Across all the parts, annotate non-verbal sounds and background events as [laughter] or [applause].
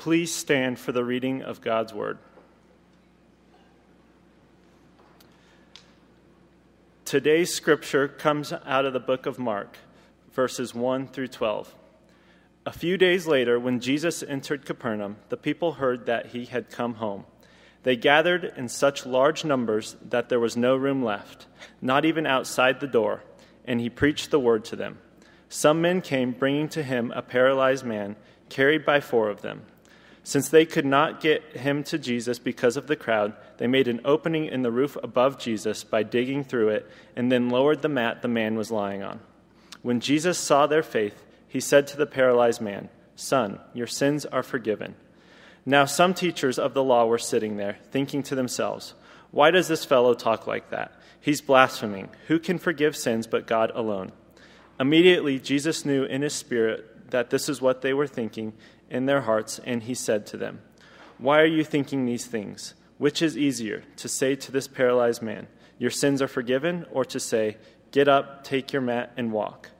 Please stand for the reading of God's word. Today's scripture comes out of the book of Mark, verses 1 through 12. A few days later, when Jesus entered Capernaum, the people heard that he had come home. They gathered in such large numbers that there was no room left, not even outside the door, and he preached the word to them. Some men came bringing to him a paralyzed man, carried by four of them. Since they could not get him to Jesus because of the crowd, they made an opening in the roof above Jesus by digging through it, and then lowered the mat the man was lying on. When Jesus saw their faith, he said to the paralyzed man, Son, your sins are forgiven. Now some teachers of the law were sitting there, thinking to themselves, Why does this fellow talk like that? He's blaspheming. Who can forgive sins but God alone? Immediately, Jesus knew in his spirit that this is what they were thinking in their hearts, and he said to them, Why are you thinking these things? Which is easier, to say to this paralyzed man, Your sins are forgiven, or to say, Get up, take your mat, and walk?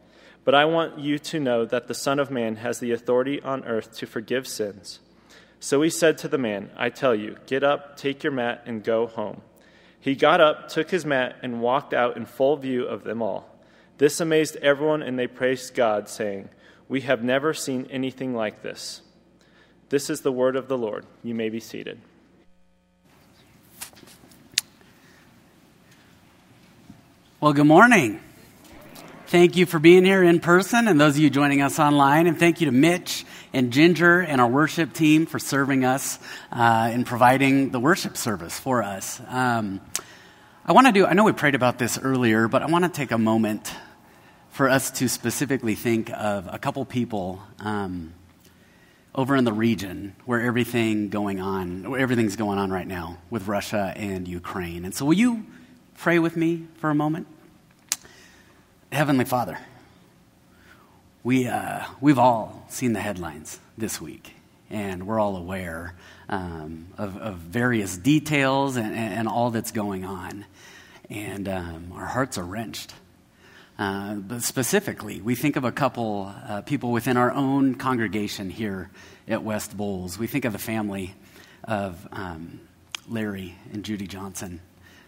But I want you to know that the Son of Man has the authority on earth to forgive sins. So he said to the man, I tell you, get up, take your mat, and go home. He got up, took his mat, and walked out in full view of them all. This amazed everyone, and they praised God, saying, We have never seen anything like this. This is the word of the Lord. You may be seated. Well, good morning. Thank you for being here in person and those of you joining us online. And thank you to Mitch and Ginger and our worship team for serving us uh, and providing the worship service for us. Um, I want to do, I know we prayed about this earlier, but I want to take a moment for us to specifically think of a couple people um, over in the region where everything going on, where everything's going on right now with Russia and Ukraine. And so, will you pray with me for a moment? Heavenly Father, we uh, we've all seen the headlines this week, and we're all aware um, of, of, various details and, and, all that's going on, and um, our hearts are wrenched. Uh, but specifically, we think of a couple uh, people within our own congregation here at West Bowles. We think of the family of um, Larry and Judy Johnson,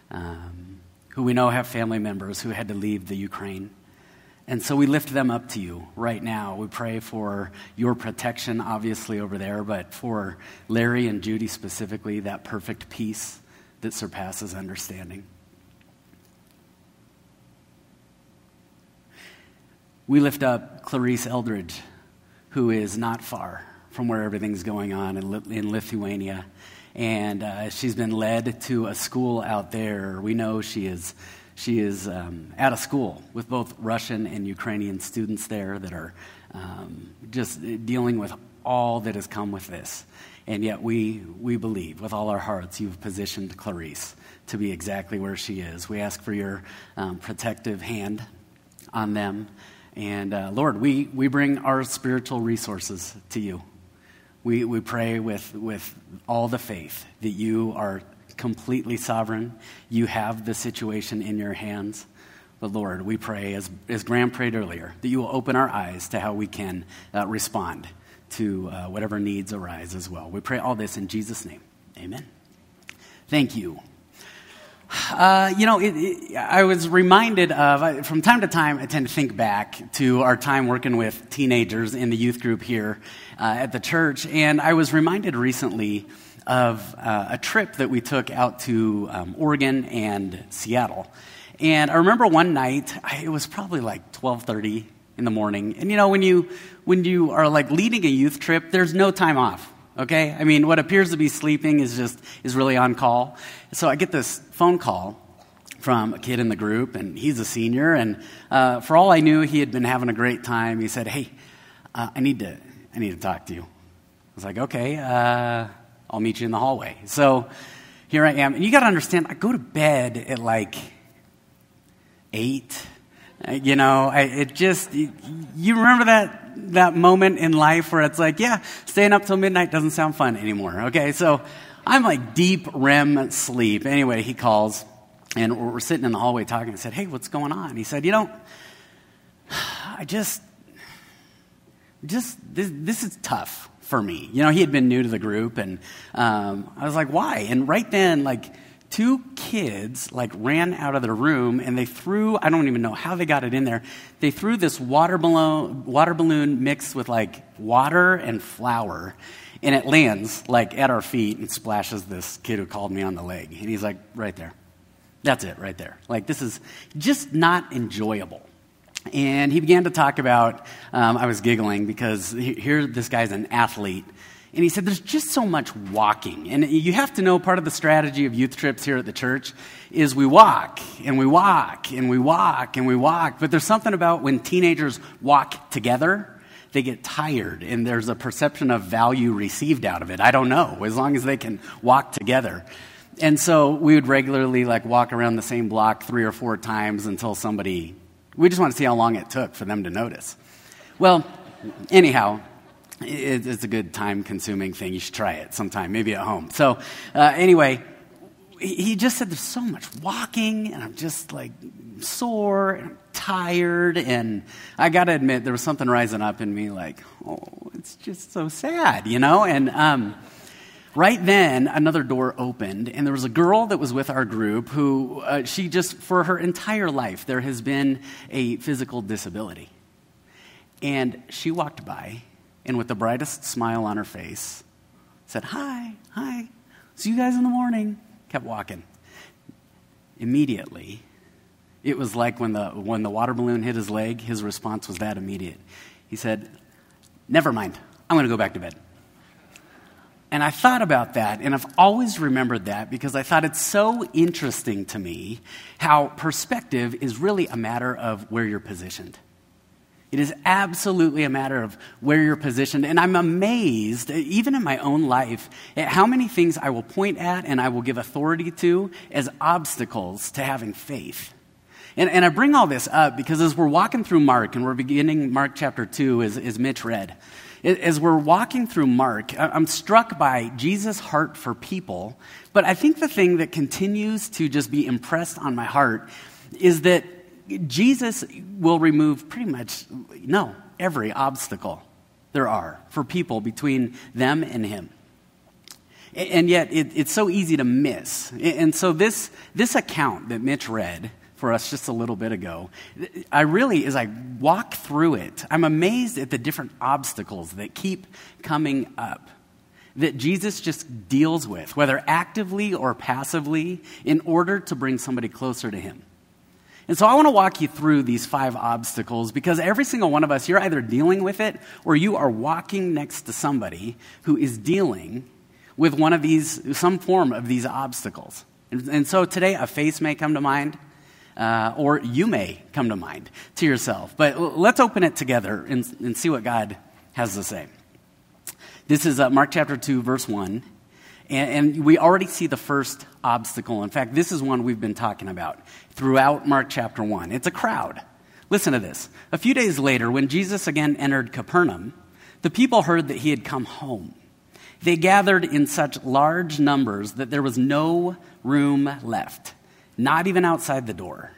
um, who we know have family members who had to leave the Ukraine. And so we lift them up to you right now. We pray for your protection, obviously, over there, but for Larry and Judy specifically, that perfect peace that surpasses understanding. We lift up Clarice Eldridge, who is not far from where everything's going on in, in Lithuania. And uh, she's been led to a school out there. We know she is, she is um, at a school with both Russian and Ukrainian students there that are um, just dealing with all that has come with this. And yet, we, we believe with all our hearts you've positioned Clarice to be exactly where she is. We ask for your um, protective hand on them. And uh, Lord, we, we bring our spiritual resources to you. We, we pray with, with all the faith that you are completely sovereign. You have the situation in your hands. But Lord, we pray, as, as Graham prayed earlier, that you will open our eyes to how we can uh, respond to uh, whatever needs arise as well. We pray all this in Jesus' name. Amen. Thank you. Uh, you know, it, it, I was reminded of, from time to time, I tend to think back to our time working with teenagers in the youth group here uh, at the church. And I was reminded recently of uh, a trip that we took out to um, Oregon and Seattle. And I remember one night, it was probably like 1230 in the morning. And you know, when you, when you are like leading a youth trip, there's no time off okay? I mean, what appears to be sleeping is just, is really on call. So I get this phone call from a kid in the group, and he's a senior, and uh, for all I knew, he had been having a great time. He said, hey, uh, I, need to, I need to talk to you. I was like, okay, uh, I'll meet you in the hallway. So here I am, and you got to understand, I go to bed at like 8, you know, I, it just, you, remember that that moment in life where it's like, yeah, staying up till midnight doesn't sound fun anymore. Okay, so I'm like deep REM sleep. Anyway, he calls and we're sitting in the hallway talking. I said, hey, what's going on? He said, you know, [sighs] I just, just, this, this is tough for me. You know, he had been new to the group, and um, I was like, why? And right then, like, two kids like ran out of the room and they threw i don't even know how they got it in there they threw this water balloon water balloon mixed with like water and flour and it lands like at our feet and splashes this kid who called me on the leg. And he's like right there. That's it right there. Like this is just not enjoyable. And he began to talk about um, i was giggling because here this guy's an athlete and he said, There's just so much walking. And you have to know part of the strategy of youth trips here at the church is we walk and we walk and we walk and we walk. But there's something about when teenagers walk together, they get tired and there's a perception of value received out of it. I don't know, as long as they can walk together. And so we would regularly like walk around the same block three or four times until somebody, we just want to see how long it took for them to notice. Well, anyhow, it's a good time consuming thing. You should try it sometime, maybe at home. So, uh, anyway, he just said there's so much walking, and I'm just like sore and tired. And I got to admit, there was something rising up in me like, oh, it's just so sad, you know? And um, right then, another door opened, and there was a girl that was with our group who uh, she just, for her entire life, there has been a physical disability. And she walked by and with the brightest smile on her face, said, Hi, hi, see you guys in the morning. Kept walking. Immediately, it was like when the, when the water balloon hit his leg, his response was that immediate. He said, Never mind, I'm going to go back to bed. And I thought about that, and I've always remembered that because I thought it's so interesting to me how perspective is really a matter of where you're positioned. It is absolutely a matter of where you're positioned. And I'm amazed, even in my own life, at how many things I will point at and I will give authority to as obstacles to having faith. And, and I bring all this up because as we're walking through Mark, and we're beginning Mark chapter 2, as, as Mitch read, as we're walking through Mark, I'm struck by Jesus' heart for people. But I think the thing that continues to just be impressed on my heart is that Jesus will remove pretty much, no, every obstacle there are for people between them and Him. And yet, it, it's so easy to miss. And so, this, this account that Mitch read for us just a little bit ago, I really, as I walk through it, I'm amazed at the different obstacles that keep coming up that Jesus just deals with, whether actively or passively, in order to bring somebody closer to Him. And so I want to walk you through these five obstacles because every single one of us, you're either dealing with it or you are walking next to somebody who is dealing with one of these, some form of these obstacles. And, and so today, a face may come to mind, uh, or you may come to mind to yourself. But let's open it together and, and see what God has to say. This is uh, Mark chapter 2, verse 1. And, and we already see the first obstacle. In fact, this is one we've been talking about throughout Mark chapter 1. It's a crowd. Listen to this. A few days later, when Jesus again entered Capernaum, the people heard that he had come home. They gathered in such large numbers that there was no room left, not even outside the door.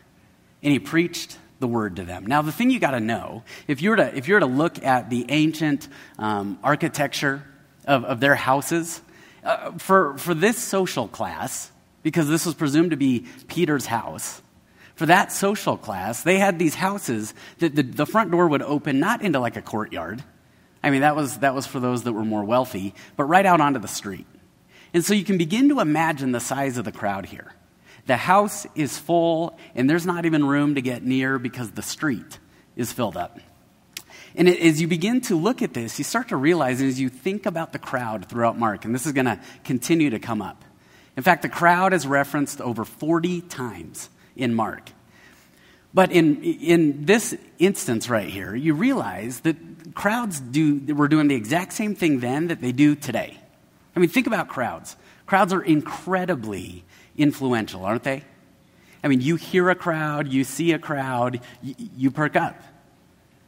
And he preached the word to them. Now, the thing you got to know, if you were to, if you were to look at the ancient um, architecture of, of their houses, uh, for, for this social class, because this was presumed to be Peter's house, for that social class, they had these houses that the, the front door would open not into like a courtyard. I mean, that was, that was for those that were more wealthy, but right out onto the street. And so you can begin to imagine the size of the crowd here. The house is full, and there's not even room to get near because the street is filled up. And as you begin to look at this, you start to realize as you think about the crowd throughout Mark, and this is going to continue to come up. In fact, the crowd is referenced over 40 times in Mark. But in, in this instance right here, you realize that crowds do, were doing the exact same thing then that they do today. I mean, think about crowds. Crowds are incredibly influential, aren't they? I mean, you hear a crowd, you see a crowd, you, you perk up.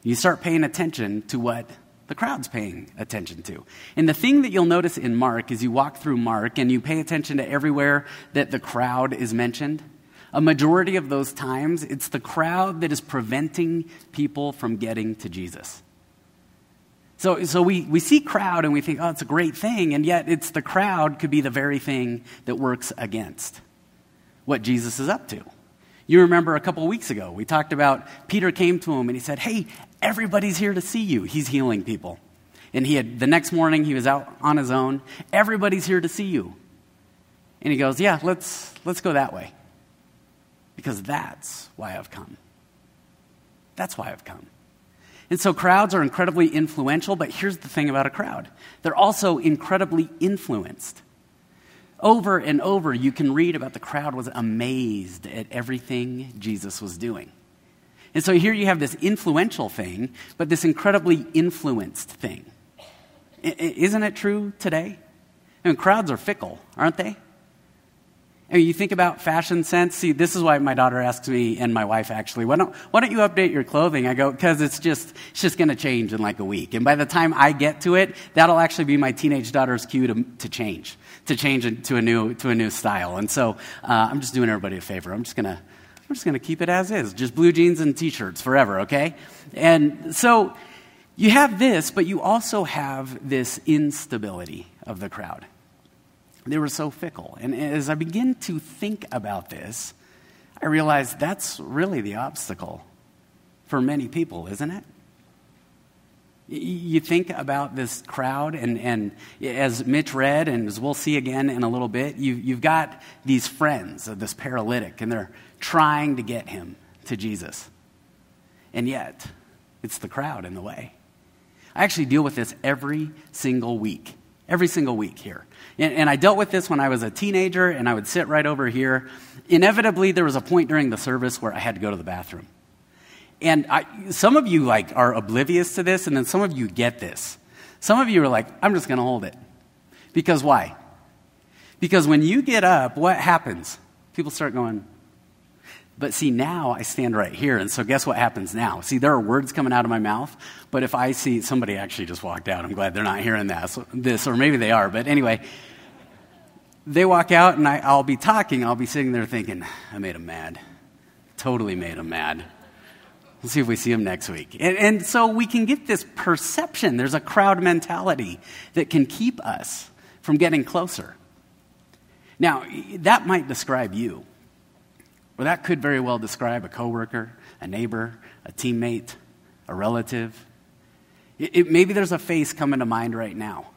You start paying attention to what the crowd's paying attention to. And the thing that you'll notice in Mark is you walk through Mark and you pay attention to everywhere that the crowd is mentioned a majority of those times, it's the crowd that is preventing people from getting to Jesus. So, so we, we see crowd and we think, oh, it's a great thing, and yet it's the crowd could be the very thing that works against what Jesus is up to. You remember a couple weeks ago, we talked about Peter came to him and he said, Hey, everybody's here to see you. He's healing people. And he had, the next morning, he was out on his own. Everybody's here to see you. And he goes, Yeah, let's, let's go that way. Because that's why I've come. That's why I've come. And so crowds are incredibly influential, but here's the thing about a crowd they're also incredibly influenced. Over and over, you can read about the crowd was amazed at everything Jesus was doing. And so here you have this influential thing, but this incredibly influenced thing. Isn't it true today? I mean, crowds are fickle, aren't they? I mean, you think about fashion sense. See, this is why my daughter asks me and my wife actually, why don't, why don't you update your clothing? I go, because it's just, it's just going to change in like a week. And by the time I get to it, that'll actually be my teenage daughter's cue to, to change, to change to a new, to a new style. And so uh, I'm just doing everybody a favor. I'm just going to, I'm just going to keep it as is, just blue jeans and t-shirts forever, okay? And so you have this, but you also have this instability of the crowd. They were so fickle. And as I begin to think about this, I realize that's really the obstacle for many people, isn't it? You think about this crowd, and, and as Mitch read, and as we'll see again in a little bit, you, you've got these friends of this paralytic, and they're trying to get him to Jesus. And yet, it's the crowd in the way. I actually deal with this every single week, every single week here. And, and I dealt with this when I was a teenager, and I would sit right over here. Inevitably, there was a point during the service where I had to go to the bathroom. And I, some of you like are oblivious to this, and then some of you get this. Some of you are like, I'm just going to hold it. Because why? Because when you get up, what happens? People start going, but see, now I stand right here, and so guess what happens now? See, there are words coming out of my mouth, but if I see somebody actually just walked out, I'm glad they're not hearing that, so, this, or maybe they are, but anyway, they walk out, and I, I'll be talking, I'll be sitting there thinking, I made them mad. Totally made them mad. We'll see if we see them next week. And, and so we can get this perception. There's a crowd mentality that can keep us from getting closer. Now, that might describe you. Or that could very well describe a coworker, a neighbor, a teammate, a relative. It, it, maybe there's a face coming to mind right now.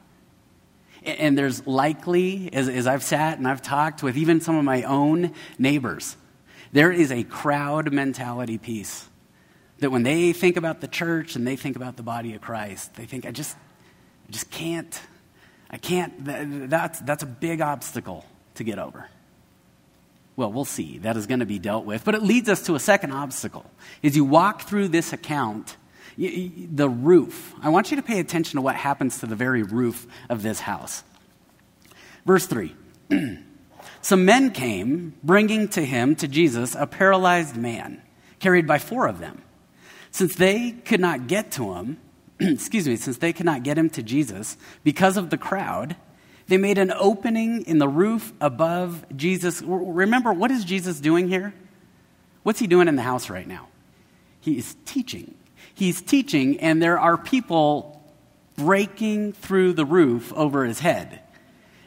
And, and there's likely, as, as I've sat and I've talked with even some of my own neighbors, there is a crowd mentality piece that when they think about the church and they think about the body of Christ, they think, I just, I just can't, I can't, that, that's, that's a big obstacle to get over. Well, we'll see. That is going to be dealt with. But it leads us to a second obstacle. As you walk through this account, the roof. I want you to pay attention to what happens to the very roof of this house. Verse 3 [clears throat] Some men came, bringing to him, to Jesus, a paralyzed man, carried by four of them. Since they could not get to him, [clears throat] excuse me, since they could not get him to Jesus because of the crowd, they made an opening in the roof above Jesus. Remember, what is Jesus doing here? What's he doing in the house right now? He is teaching. He's teaching, and there are people breaking through the roof over his head.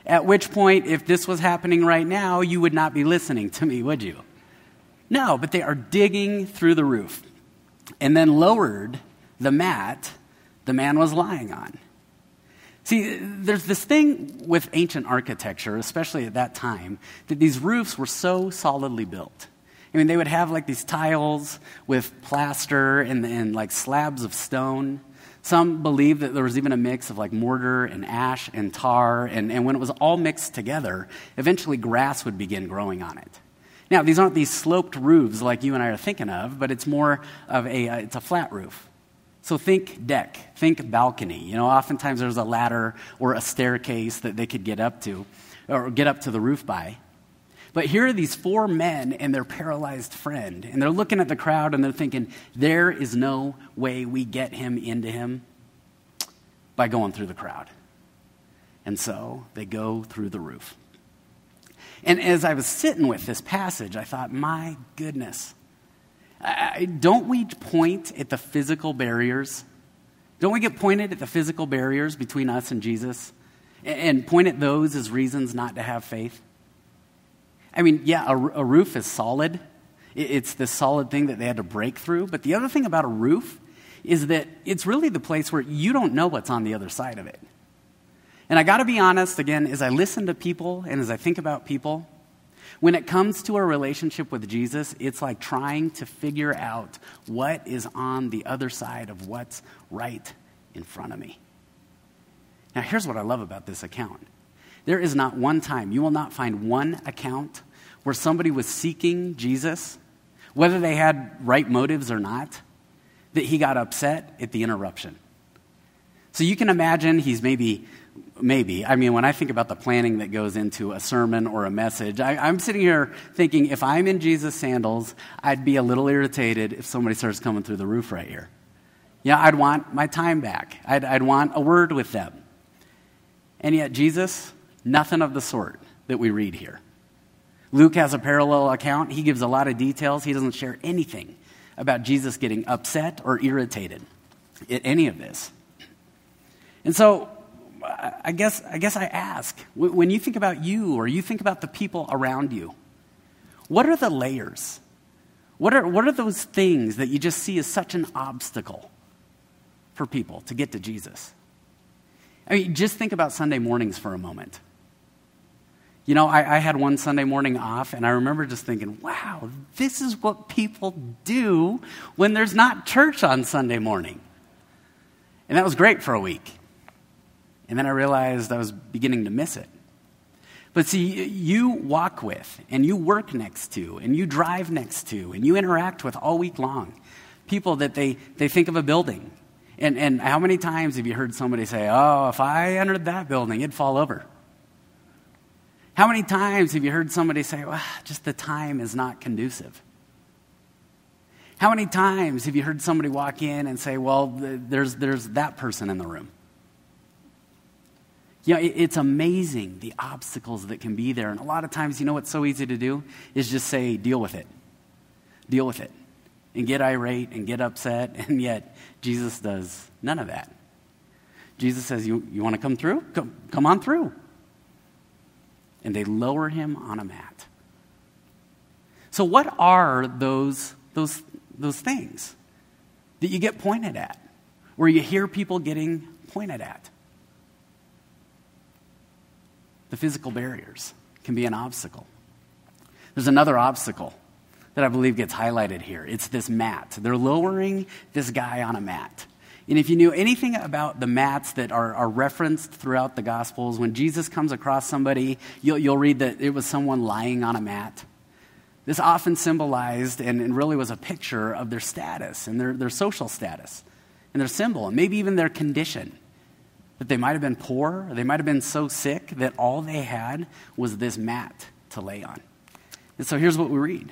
At which point, if this was happening right now, you would not be listening to me, would you? No, but they are digging through the roof and then lowered the mat the man was lying on. See, there's this thing with ancient architecture, especially at that time, that these roofs were so solidly built. I mean, they would have like these tiles with plaster and, and like slabs of stone. Some believe that there was even a mix of like mortar and ash and tar, and, and when it was all mixed together, eventually grass would begin growing on it. Now, these aren't these sloped roofs like you and I are thinking of, but it's more of a, uh, it's a flat roof. So think deck, think balcony. You know, oftentimes there's a ladder or a staircase that they could get up to or get up to the roof by. But here are these four men and their paralyzed friend, and they're looking at the crowd and they're thinking, there is no way we get him into him by going through the crowd. And so they go through the roof. And as I was sitting with this passage, I thought, my goodness, don't we point at the physical barriers? Don't we get pointed at the physical barriers between us and Jesus and point at those as reasons not to have faith? I mean, yeah, a, a roof is solid. It's the solid thing that they had to break through. But the other thing about a roof is that it's really the place where you don't know what's on the other side of it. And I got to be honest, again, as I listen to people and as I think about people, when it comes to a relationship with Jesus, it's like trying to figure out what is on the other side of what's right in front of me. Now, here's what I love about this account there is not one time, you will not find one account where somebody was seeking Jesus, whether they had right motives or not, that he got upset at the interruption. So you can imagine he's maybe maybe. I mean, when I think about the planning that goes into a sermon or a message, I, am sitting here thinking if I'm in Jesus' sandals, I'd be a little irritated if somebody starts coming through the roof right here. Yeah, I'd want my time back, I'd, I'd want a word with them. And yet, Jesus, nothing of the sort that we read here. Luke has a parallel account. He gives a lot of details. He doesn't share anything about Jesus getting upset or irritated at any of this. And so I guess, I guess I ask when you think about you or you think about the people around you, what are the layers? What are, what are those things that you just see as such an obstacle for people to get to Jesus? I mean, just think about Sunday mornings for a moment. You know, I, I, had one Sunday morning off, and I remember just thinking, wow, this is what people do when there's not church on Sunday morning. And that was great for a week. And then I realized I was beginning to miss it. But see, you walk with, and you work next to, and you drive next to, and you interact with all week long people that they, they think of a building. And, and how many times have you heard somebody say, Oh, if I entered that building, it'd fall over? How many times have you heard somebody say, Well, just the time is not conducive? How many times have you heard somebody walk in and say, Well, there's, there's that person in the room? You know, it's amazing the obstacles that can be there. And a lot of times, you know what's so easy to do? Is just say, deal with it. Deal with it. And get irate and get upset. [laughs] And yet, Jesus does none of that. Jesus says, You, you want to come through? Come, come on through. And they lower him on a mat. So, what are those, those, those things that you get pointed at? Where you hear people getting pointed at? The physical barriers can be an obstacle. There's another obstacle that I believe gets highlighted here. It's this mat. They're lowering this guy on a mat. And if you knew anything about the mats that are, are referenced throughout the Gospels, when Jesus comes across somebody, you'll, you'll read that it was someone lying on a mat. This often symbolized and, and really was a picture of their status and their, their social status and their symbol and maybe even their condition that they might have been poor, or they might have been so sick that all they had was this mat to lay on. And so here's what we read.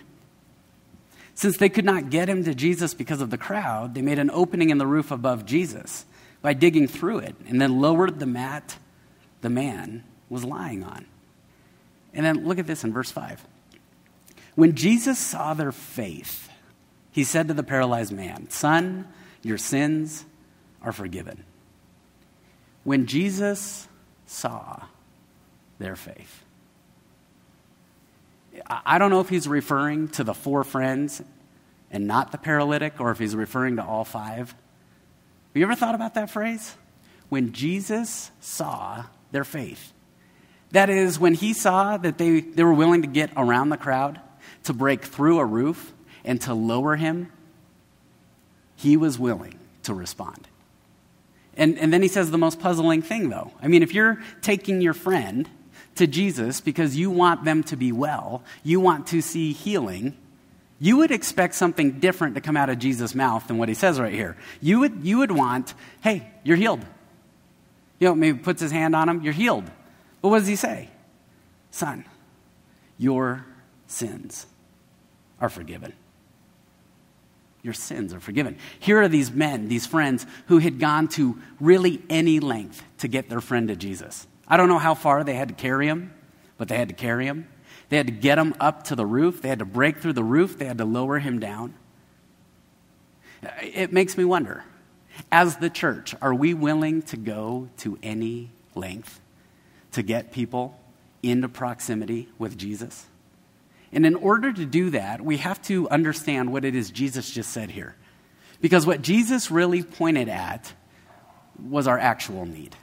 Since they could not get him to Jesus because of the crowd, they made an opening in the roof above Jesus by digging through it and then lowered the mat the man was lying on. And then look at this in verse 5. When Jesus saw their faith, he said to the paralyzed man, Son, your sins are forgiven when Jesus saw their faith. I don't know if he's referring to the four friends and not the paralytic, or if he's referring to all five. Have you ever thought about that phrase? When Jesus saw their faith. That is, when he saw that they, they were willing to get around the crowd, to break through a roof, and to lower him, he was willing to respond. And, and then he says the most puzzling thing, though. I mean, if you're taking your friend to Jesus because you want them to be well, you want to see healing, you would expect something different to come out of Jesus' mouth than what he says right here. You would, you would want, hey, you're healed. You know, maybe puts his hand on him, you're healed. But what does he say? Son, your sins are forgiven your sins are forgiven. Here are these men, these friends, who had gone to really any length to get their friend to Jesus. I don't know how far they had to carry him, but they had to carry him. They had to get him up to the roof. They had to break through the roof. They had to lower him down. It makes me wonder As the church, are we willing to go to any length to get people into proximity with Jesus? And in order to do that, we have to understand what it is Jesus just said here. Because what Jesus really pointed at was our actual need.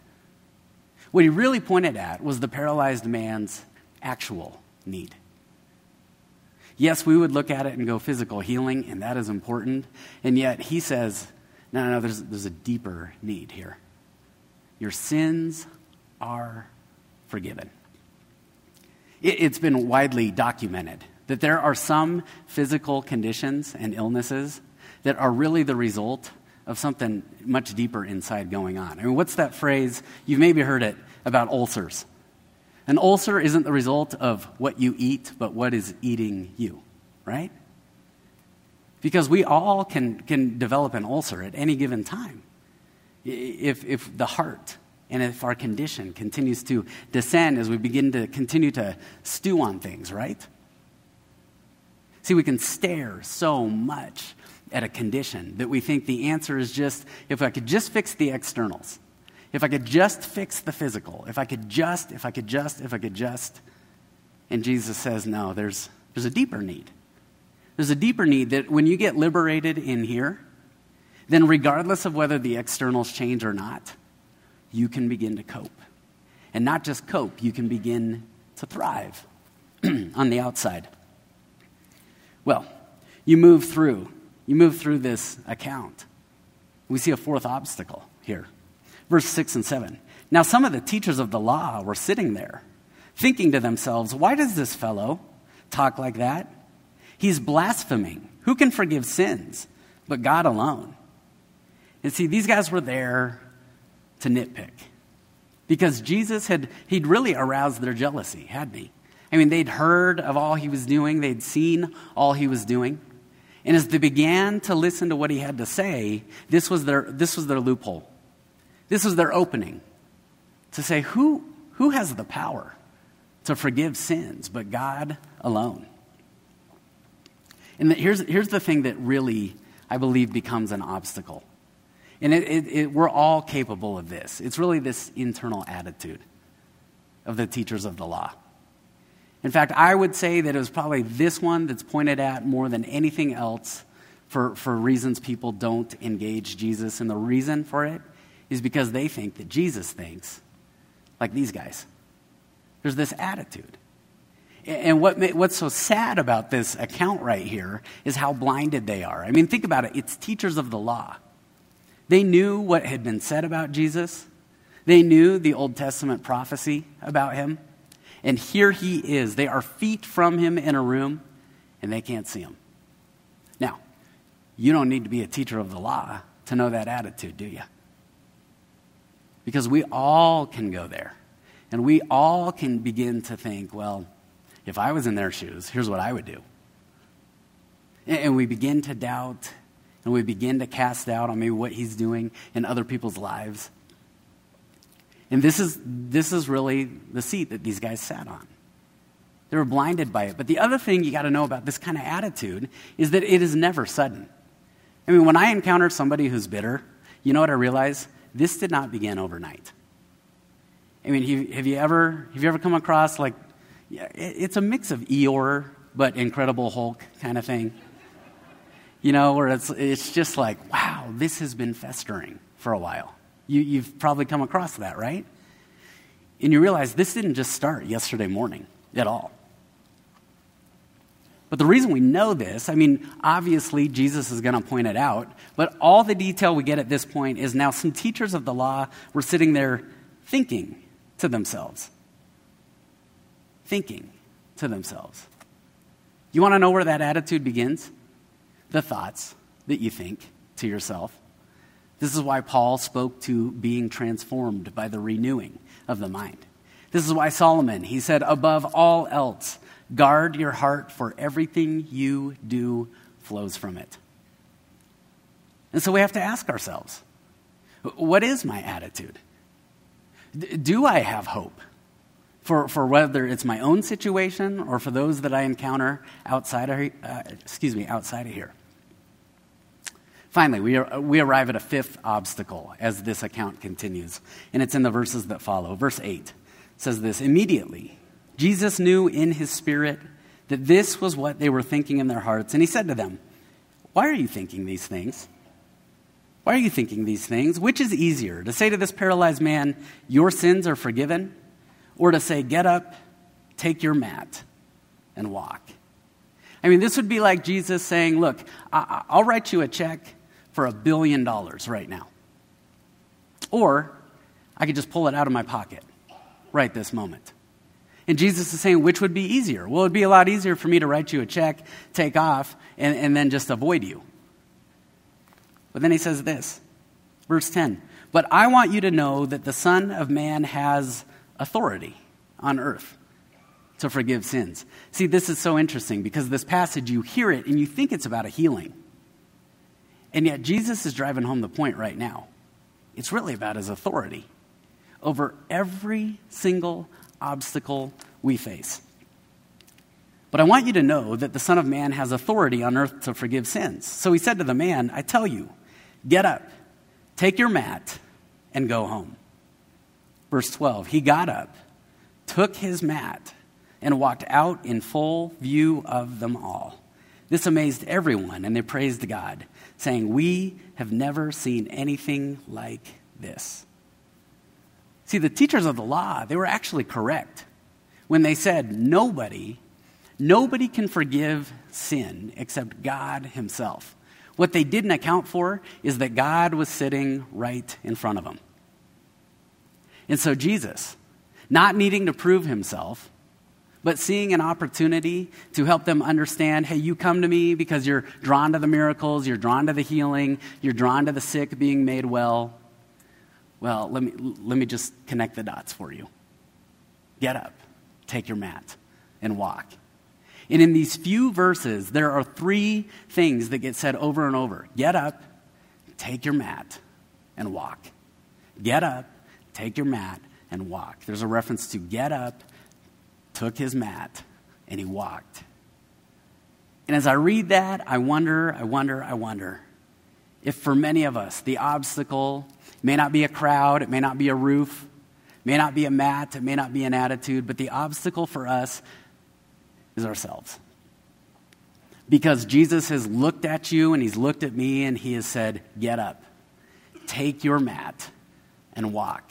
What he really pointed at was the paralyzed man's actual need. Yes, we would look at it and go physical healing, and that is important. And yet he says, no, no, no, there's, there's a deeper need here. Your sins are forgiven. It, it's been widely documented that there are some physical conditions and illnesses that are really the result of something much deeper inside going on. I mean, what's that phrase? You've maybe heard it about ulcers. An ulcer isn't the result of what you eat, but what is eating you, right? Because we all can, can develop an ulcer at any given time. If, if the heart and if our condition continues to descend as we begin to continue to stew on things, right? See, we can stare so much at a condition that we think the answer is just if I could just fix the externals, if I could just fix the physical, if I could just, if I could just, if I could just. And Jesus says, no, there's, there's a deeper need. There's a deeper need that when you get liberated in here, then regardless of whether the externals change or not, you can begin to cope. And not just cope, you can begin to thrive [clears throat] on the outside. Well, you move through you move through this account. We see a fourth obstacle here. Verse 6 and 7. Now, some of the teachers of the law were sitting there, thinking to themselves, Why does this fellow talk like that? He's blaspheming. Who can forgive sins but God alone? And see, these guys were there to nitpick because Jesus had, he'd really aroused their jealousy, hadn't he? I mean, they'd heard of all he was doing, they'd seen all he was doing. And as they began to listen to what he had to say, this was their, this was their loophole. This was their opening to say, who, who has the power to forgive sins but God alone? And here's, here's the thing that really, I believe, becomes an obstacle. And it, it, it, we're all capable of this. It's really this internal attitude of the teachers of the law. In fact, I would say that it was probably this one that's pointed at more than anything else for, for reasons people don't engage Jesus. And the reason for it is because they think that Jesus thinks like these guys. There's this attitude. And what, what's so sad about this account right here is how blinded they are. I mean, think about it. It's teachers of the law. They knew what had been said about Jesus, they knew the Old Testament prophecy about him. And here he is. They are feet from him in a room, and they can't see him. Now, you don't need to be a teacher of the law to know that attitude, do you? Because we all can go there. And we all can begin to think, well, if I was in their shoes, here's what I would do. And we begin to doubt and we begin to cast doubt on maybe what he's doing in other people's lives. And this is, this is really the seat that these guys sat on. They were blinded by it. But the other thing you got to know about this kind of attitude is that it is never sudden. I mean, when I encounter somebody who's bitter, you know what I realize? This did not begin overnight. I mean, have you ever, have you ever come across like, yeah, it's a mix of Eeyore, but Incredible Hulk kind of thing? You know, where it's, it's just like, wow, this has been festering for a while. You, you've probably come across that, right? And you realize this didn't just start yesterday morning at all. But the reason we know this, I mean, obviously Jesus is going to point it out, but all the detail we get at this point is now some teachers of the law were sitting there thinking to themselves. Thinking to themselves. You want to know where that attitude begins? The thoughts that you think to yourself. This is why Paul spoke to being transformed by the renewing of the mind. This is why Solomon, he said, above all else, guard your heart, for everything you do flows from it. And so we have to ask ourselves what is my attitude? Do I have hope for, for whether it's my own situation or for those that I encounter outside of, uh, excuse me, outside of here? Finally, we, are, we arrive at a fifth obstacle as this account continues, and it's in the verses that follow. Verse 8 says this Immediately, Jesus knew in his spirit that this was what they were thinking in their hearts, and he said to them, Why are you thinking these things? Why are you thinking these things? Which is easier, to say to this paralyzed man, Your sins are forgiven, or to say, Get up, take your mat, and walk? I mean, this would be like Jesus saying, Look, I- will write you a check for a billion dollars right now. Or I could just pull it out of my pocket right this moment. And Jesus is saying, which would be easier? Well, it would be a lot easier for me to write you a check, take off, and, and then just avoid you. But then he says this, verse 10 But I want you to know that the Son of Man has authority on earth to forgive sins. See, this is so interesting because this passage, you hear it and you think it's about a healing. And yet, Jesus is driving home the point right now. It's really about his authority over every single obstacle we face. But I want you to know that the Son of Man has authority on earth to forgive sins. So he said to the man, I tell you, get up, take your mat, and go home. Verse 12, he got up, took his mat, and walked out in full view of them all. This amazed everyone, and they praised God, saying, We have never seen anything like this. See, the teachers of the law, they were actually correct when they said, Nobody, nobody can forgive sin except God Himself. What they didn't account for is that God was sitting right in front of them. And so Jesus, not needing to prove himself, but seeing an opportunity to help them understand hey, you come to me because you're drawn to the miracles, you're drawn to the healing, you're drawn to the sick being made well. Well, let me, let me just connect the dots for you. Get up, take your mat, and walk. And in these few verses, there are three things that get said over and over get up, take your mat, and walk. Get up, take your mat, and walk. There's a reference to get up, took his mat, and he walked. And as I read that, I wonder, I wonder, I wonder if for many of us, the obstacle may not be a crowd, it may not be a roof, may not be a mat, it may not be an attitude, but the obstacle for us is ourselves. Because Jesus has looked at you and he's looked at me and he has said, Get up, take your mat, and walk.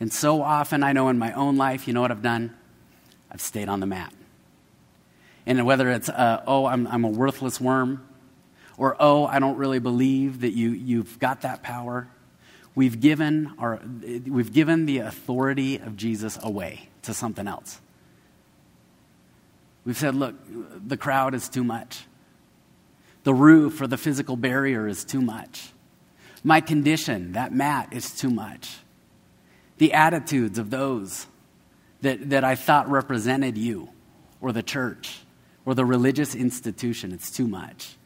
And so often, I know in my own life, you know what I've done? I've stayed on the mat. And whether it's, uh, oh, I'm, I'm a worthless worm, or oh, I don't really believe that you, you've got that power, we've given, our, we've given the authority of Jesus away to something else. We've said, look, the crowd is too much. The roof or the physical barrier is too much. My condition, that mat, is too much. The attitudes of those that, that I thought represented you or the church or the religious institution. It's too much.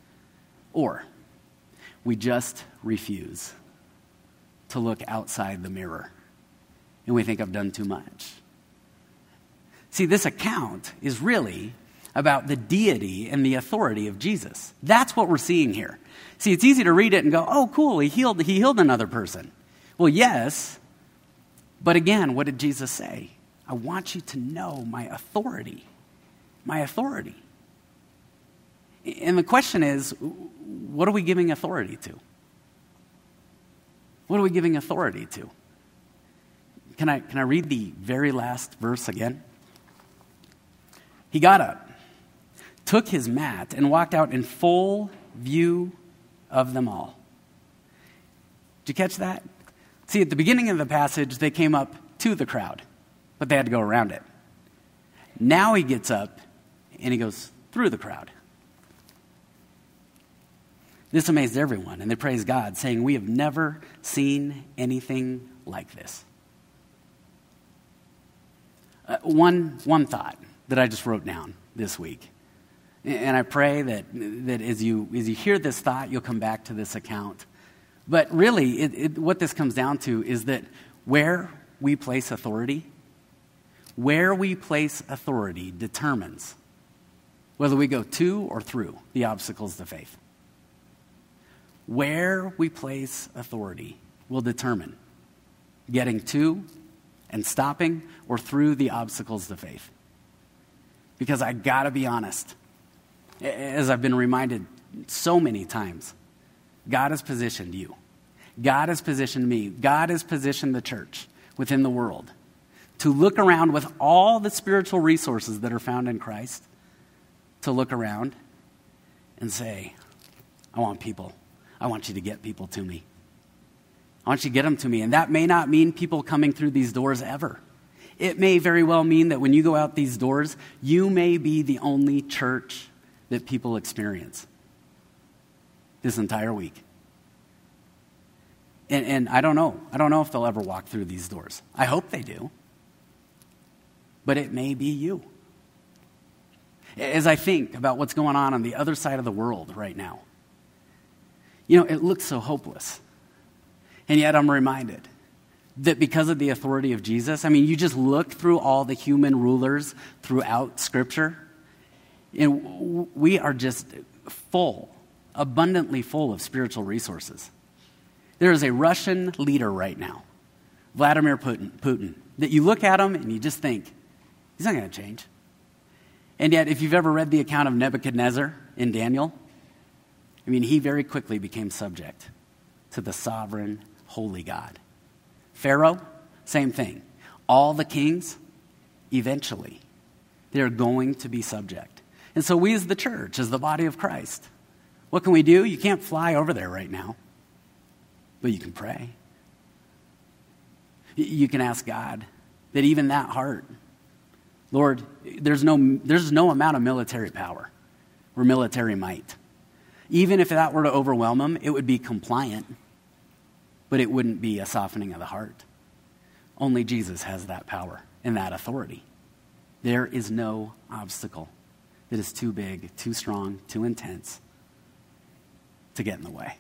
Or we just refuse to look outside the mirror and we think I've done too much. See, this account is really about the deity and the authority of Jesus. That's what we're seeing here. See, it's easy to read it and go, oh, cool, he healed, he healed another person. Well, yes, but again, what did Jesus say? I want you to know my authority. My authority. And the question is what are we giving authority to? What are we giving authority to? Can I, can I read the very last verse again? He got up, took his mat, and walked out in full view of them all. Did you catch that? See, at the beginning of the passage, they came up to the crowd but they had to go around it. Now he gets up and he goes through the crowd. This amazed everyone, and they praised God, saying, We have never seen anything like this. Uh, one, one thought that I just wrote down this week. And I pray that, that as, you, as you hear this thought, you'll come back to this account. But really, it, it, what this comes down to is that where we place authority, where we place authority determines whether we go to or through the obstacles to faith. Where we place authority will determine getting to and stopping or through the obstacles to faith. Because I gotta be honest, as I've been reminded so many times, God has positioned you. God has positioned me. God has positioned the church within the world to look around with all the spiritual resources that are found in Christ, to look around and say, I want people. I want you to get people to me. I want you to get them to me. And that may not mean people coming through these doors ever. It may very well mean that when you go out these doors, you may be the only church that people experience this entire week. And, and, I don't know. I don't know if they'll ever walk through these doors. I hope they do. But it may be you. As I think about what's going on on the other side of the world right now, you know, it looks so hopeless. And yet I'm reminded that because of the authority of Jesus, I mean, you just look through all the human rulers throughout Scripture, and we are just full, abundantly full of spiritual resources. There is a Russian leader right now, Vladimir Putin, Putin that you look at him and you just think, he's not going to change. And yet, if you've ever read the account of Nebuchadnezzar in Daniel, I mean, he very quickly became subject to the sovereign, holy God. Pharaoh, same thing. All the kings, eventually, they're going to be subject. And so, we as the church, as the body of Christ, what can we do? You can't fly over there right now, but you can pray. You can ask God that even that heart, Lord, there's no, there's no amount of military power or military might even if that were to overwhelm them, it would be compliant, but it wouldn't be a softening of the heart. Only Jesus has that power and that authority. There is no obstacle that is too big, too strong, too intense to get in the way.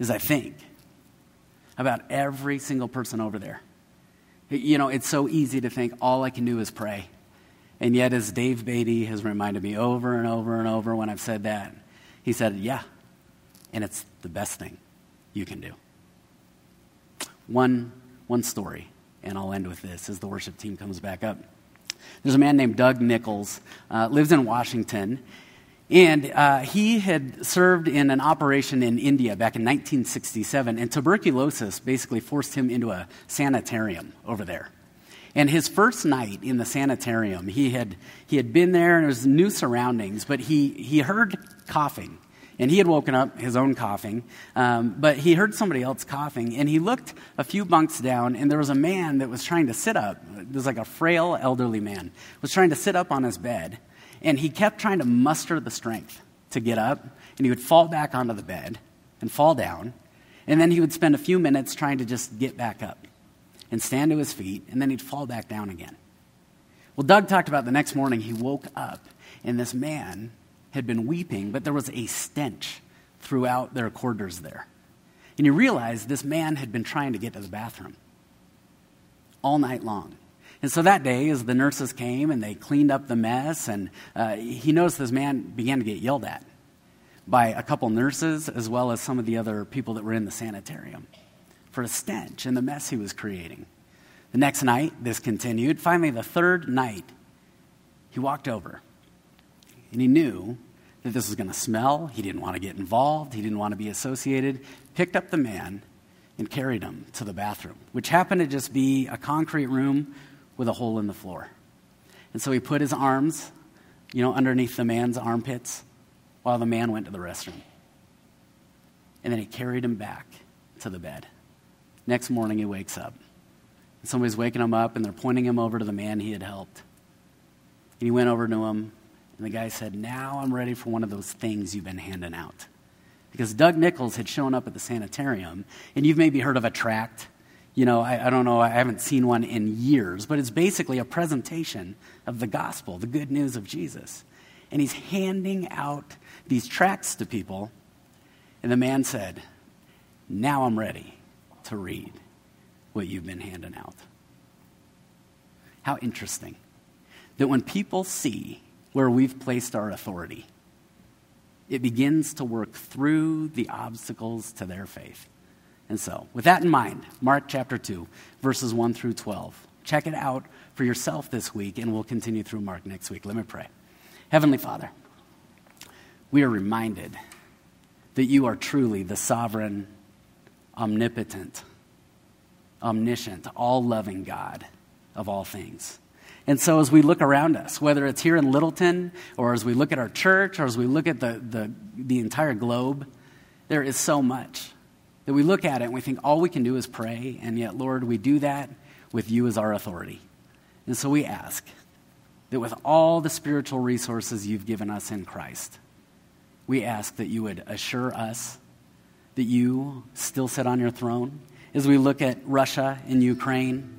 As I think about every single person over there, you know, it's so easy to think all I can do is pray. And yet, as Dave Beatty has reminded me over and over and over when I've said that, he said, Yeah, and it's the best thing you can do. One, one story, and I'll end with this as the worship team comes back up. There's a man named Doug Nichols, uh, lives in Washington, and uh, he had served in an operation in India back in 1967, and tuberculosis basically forced him into a sanitarium over there. And his first night in the sanitarium, he had, he had been there and it was new surroundings, but he, he heard coughing. And he had woken up, his own coughing, um, but he heard somebody else coughing. And he looked a few bunks down, and there was a man that was trying to sit up. It was like a frail, elderly man, was trying to sit up on his bed. And he kept trying to muster the strength to get up, and he would fall back onto the bed and fall down. And then he would spend a few minutes trying to just get back up and stand to his feet, and then he'd fall back down again. Well, Doug talked about the next morning he woke up, and this man had been weeping, but there was a stench throughout their quarters there. And he realized this man had been trying to get to the bathroom all night long. And so that day, as the nurses came and they cleaned up the mess, and uh, he noticed this man began to get yelled at by a couple nurses as well as some of the other people that were in the sanitarium for a stench and the mess he was creating. The next night, this continued. Finally, the third night, he walked over and he knew that this was going to smell. He didn't want to get involved, he didn't want to be associated. Picked up the man and carried him to the bathroom, which happened to just be a concrete room with a hole in the floor. And so he put his arms, you know, underneath the man's armpits while the man went to the restroom. And then he carried him back to the bed. Next morning, he wakes up. And Somebody's waking him up, and they're pointing him over to the man he had helped. And he went over to him, and the guy said, Now I'm ready for one of those things you've been handing out. Because Doug Nichols had shown up at the sanitarium, and you've maybe heard of a tract. You know, I, I don't know, I haven't seen one in years, but it's basically a presentation of the gospel, the good news of Jesus. And he's handing out these tracts to people, and the man said, Now I'm ready to read what you've been handing out. How interesting that when people see where we've placed our authority, it begins to work through the obstacles to their faith. And so, with that in mind, Mark chapter 2, verses 1 through 12. Check it out for yourself this week, and we'll continue through Mark next week. Let me pray. Heavenly Father, we are reminded that you are truly the sovereign, omnipotent, omniscient, all loving God of all things. And so, as we look around us, whether it's here in Littleton, or as we look at our church, or as we look at the, the, the entire globe, there is so much that we look at it and we think all we can do is pray, and yet, Lord, we do that with you as our authority. And so we ask that with all the spiritual resources you've given us in Christ, we ask that you would assure us that you still sit on your throne. As we look at Russia and Ukraine,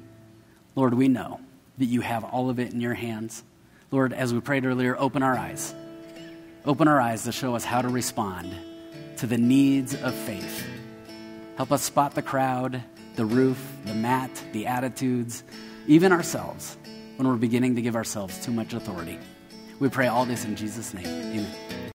Lord, we know that you have all of it in your hands. Lord, as we prayed earlier, open our eyes. Open our eyes to show us how to respond to the needs of faith. Help us spot the crowd, the roof, the mat, the attitudes, even ourselves when we're beginning to give ourselves too much authority. We pray all this in Jesus' name. Amen.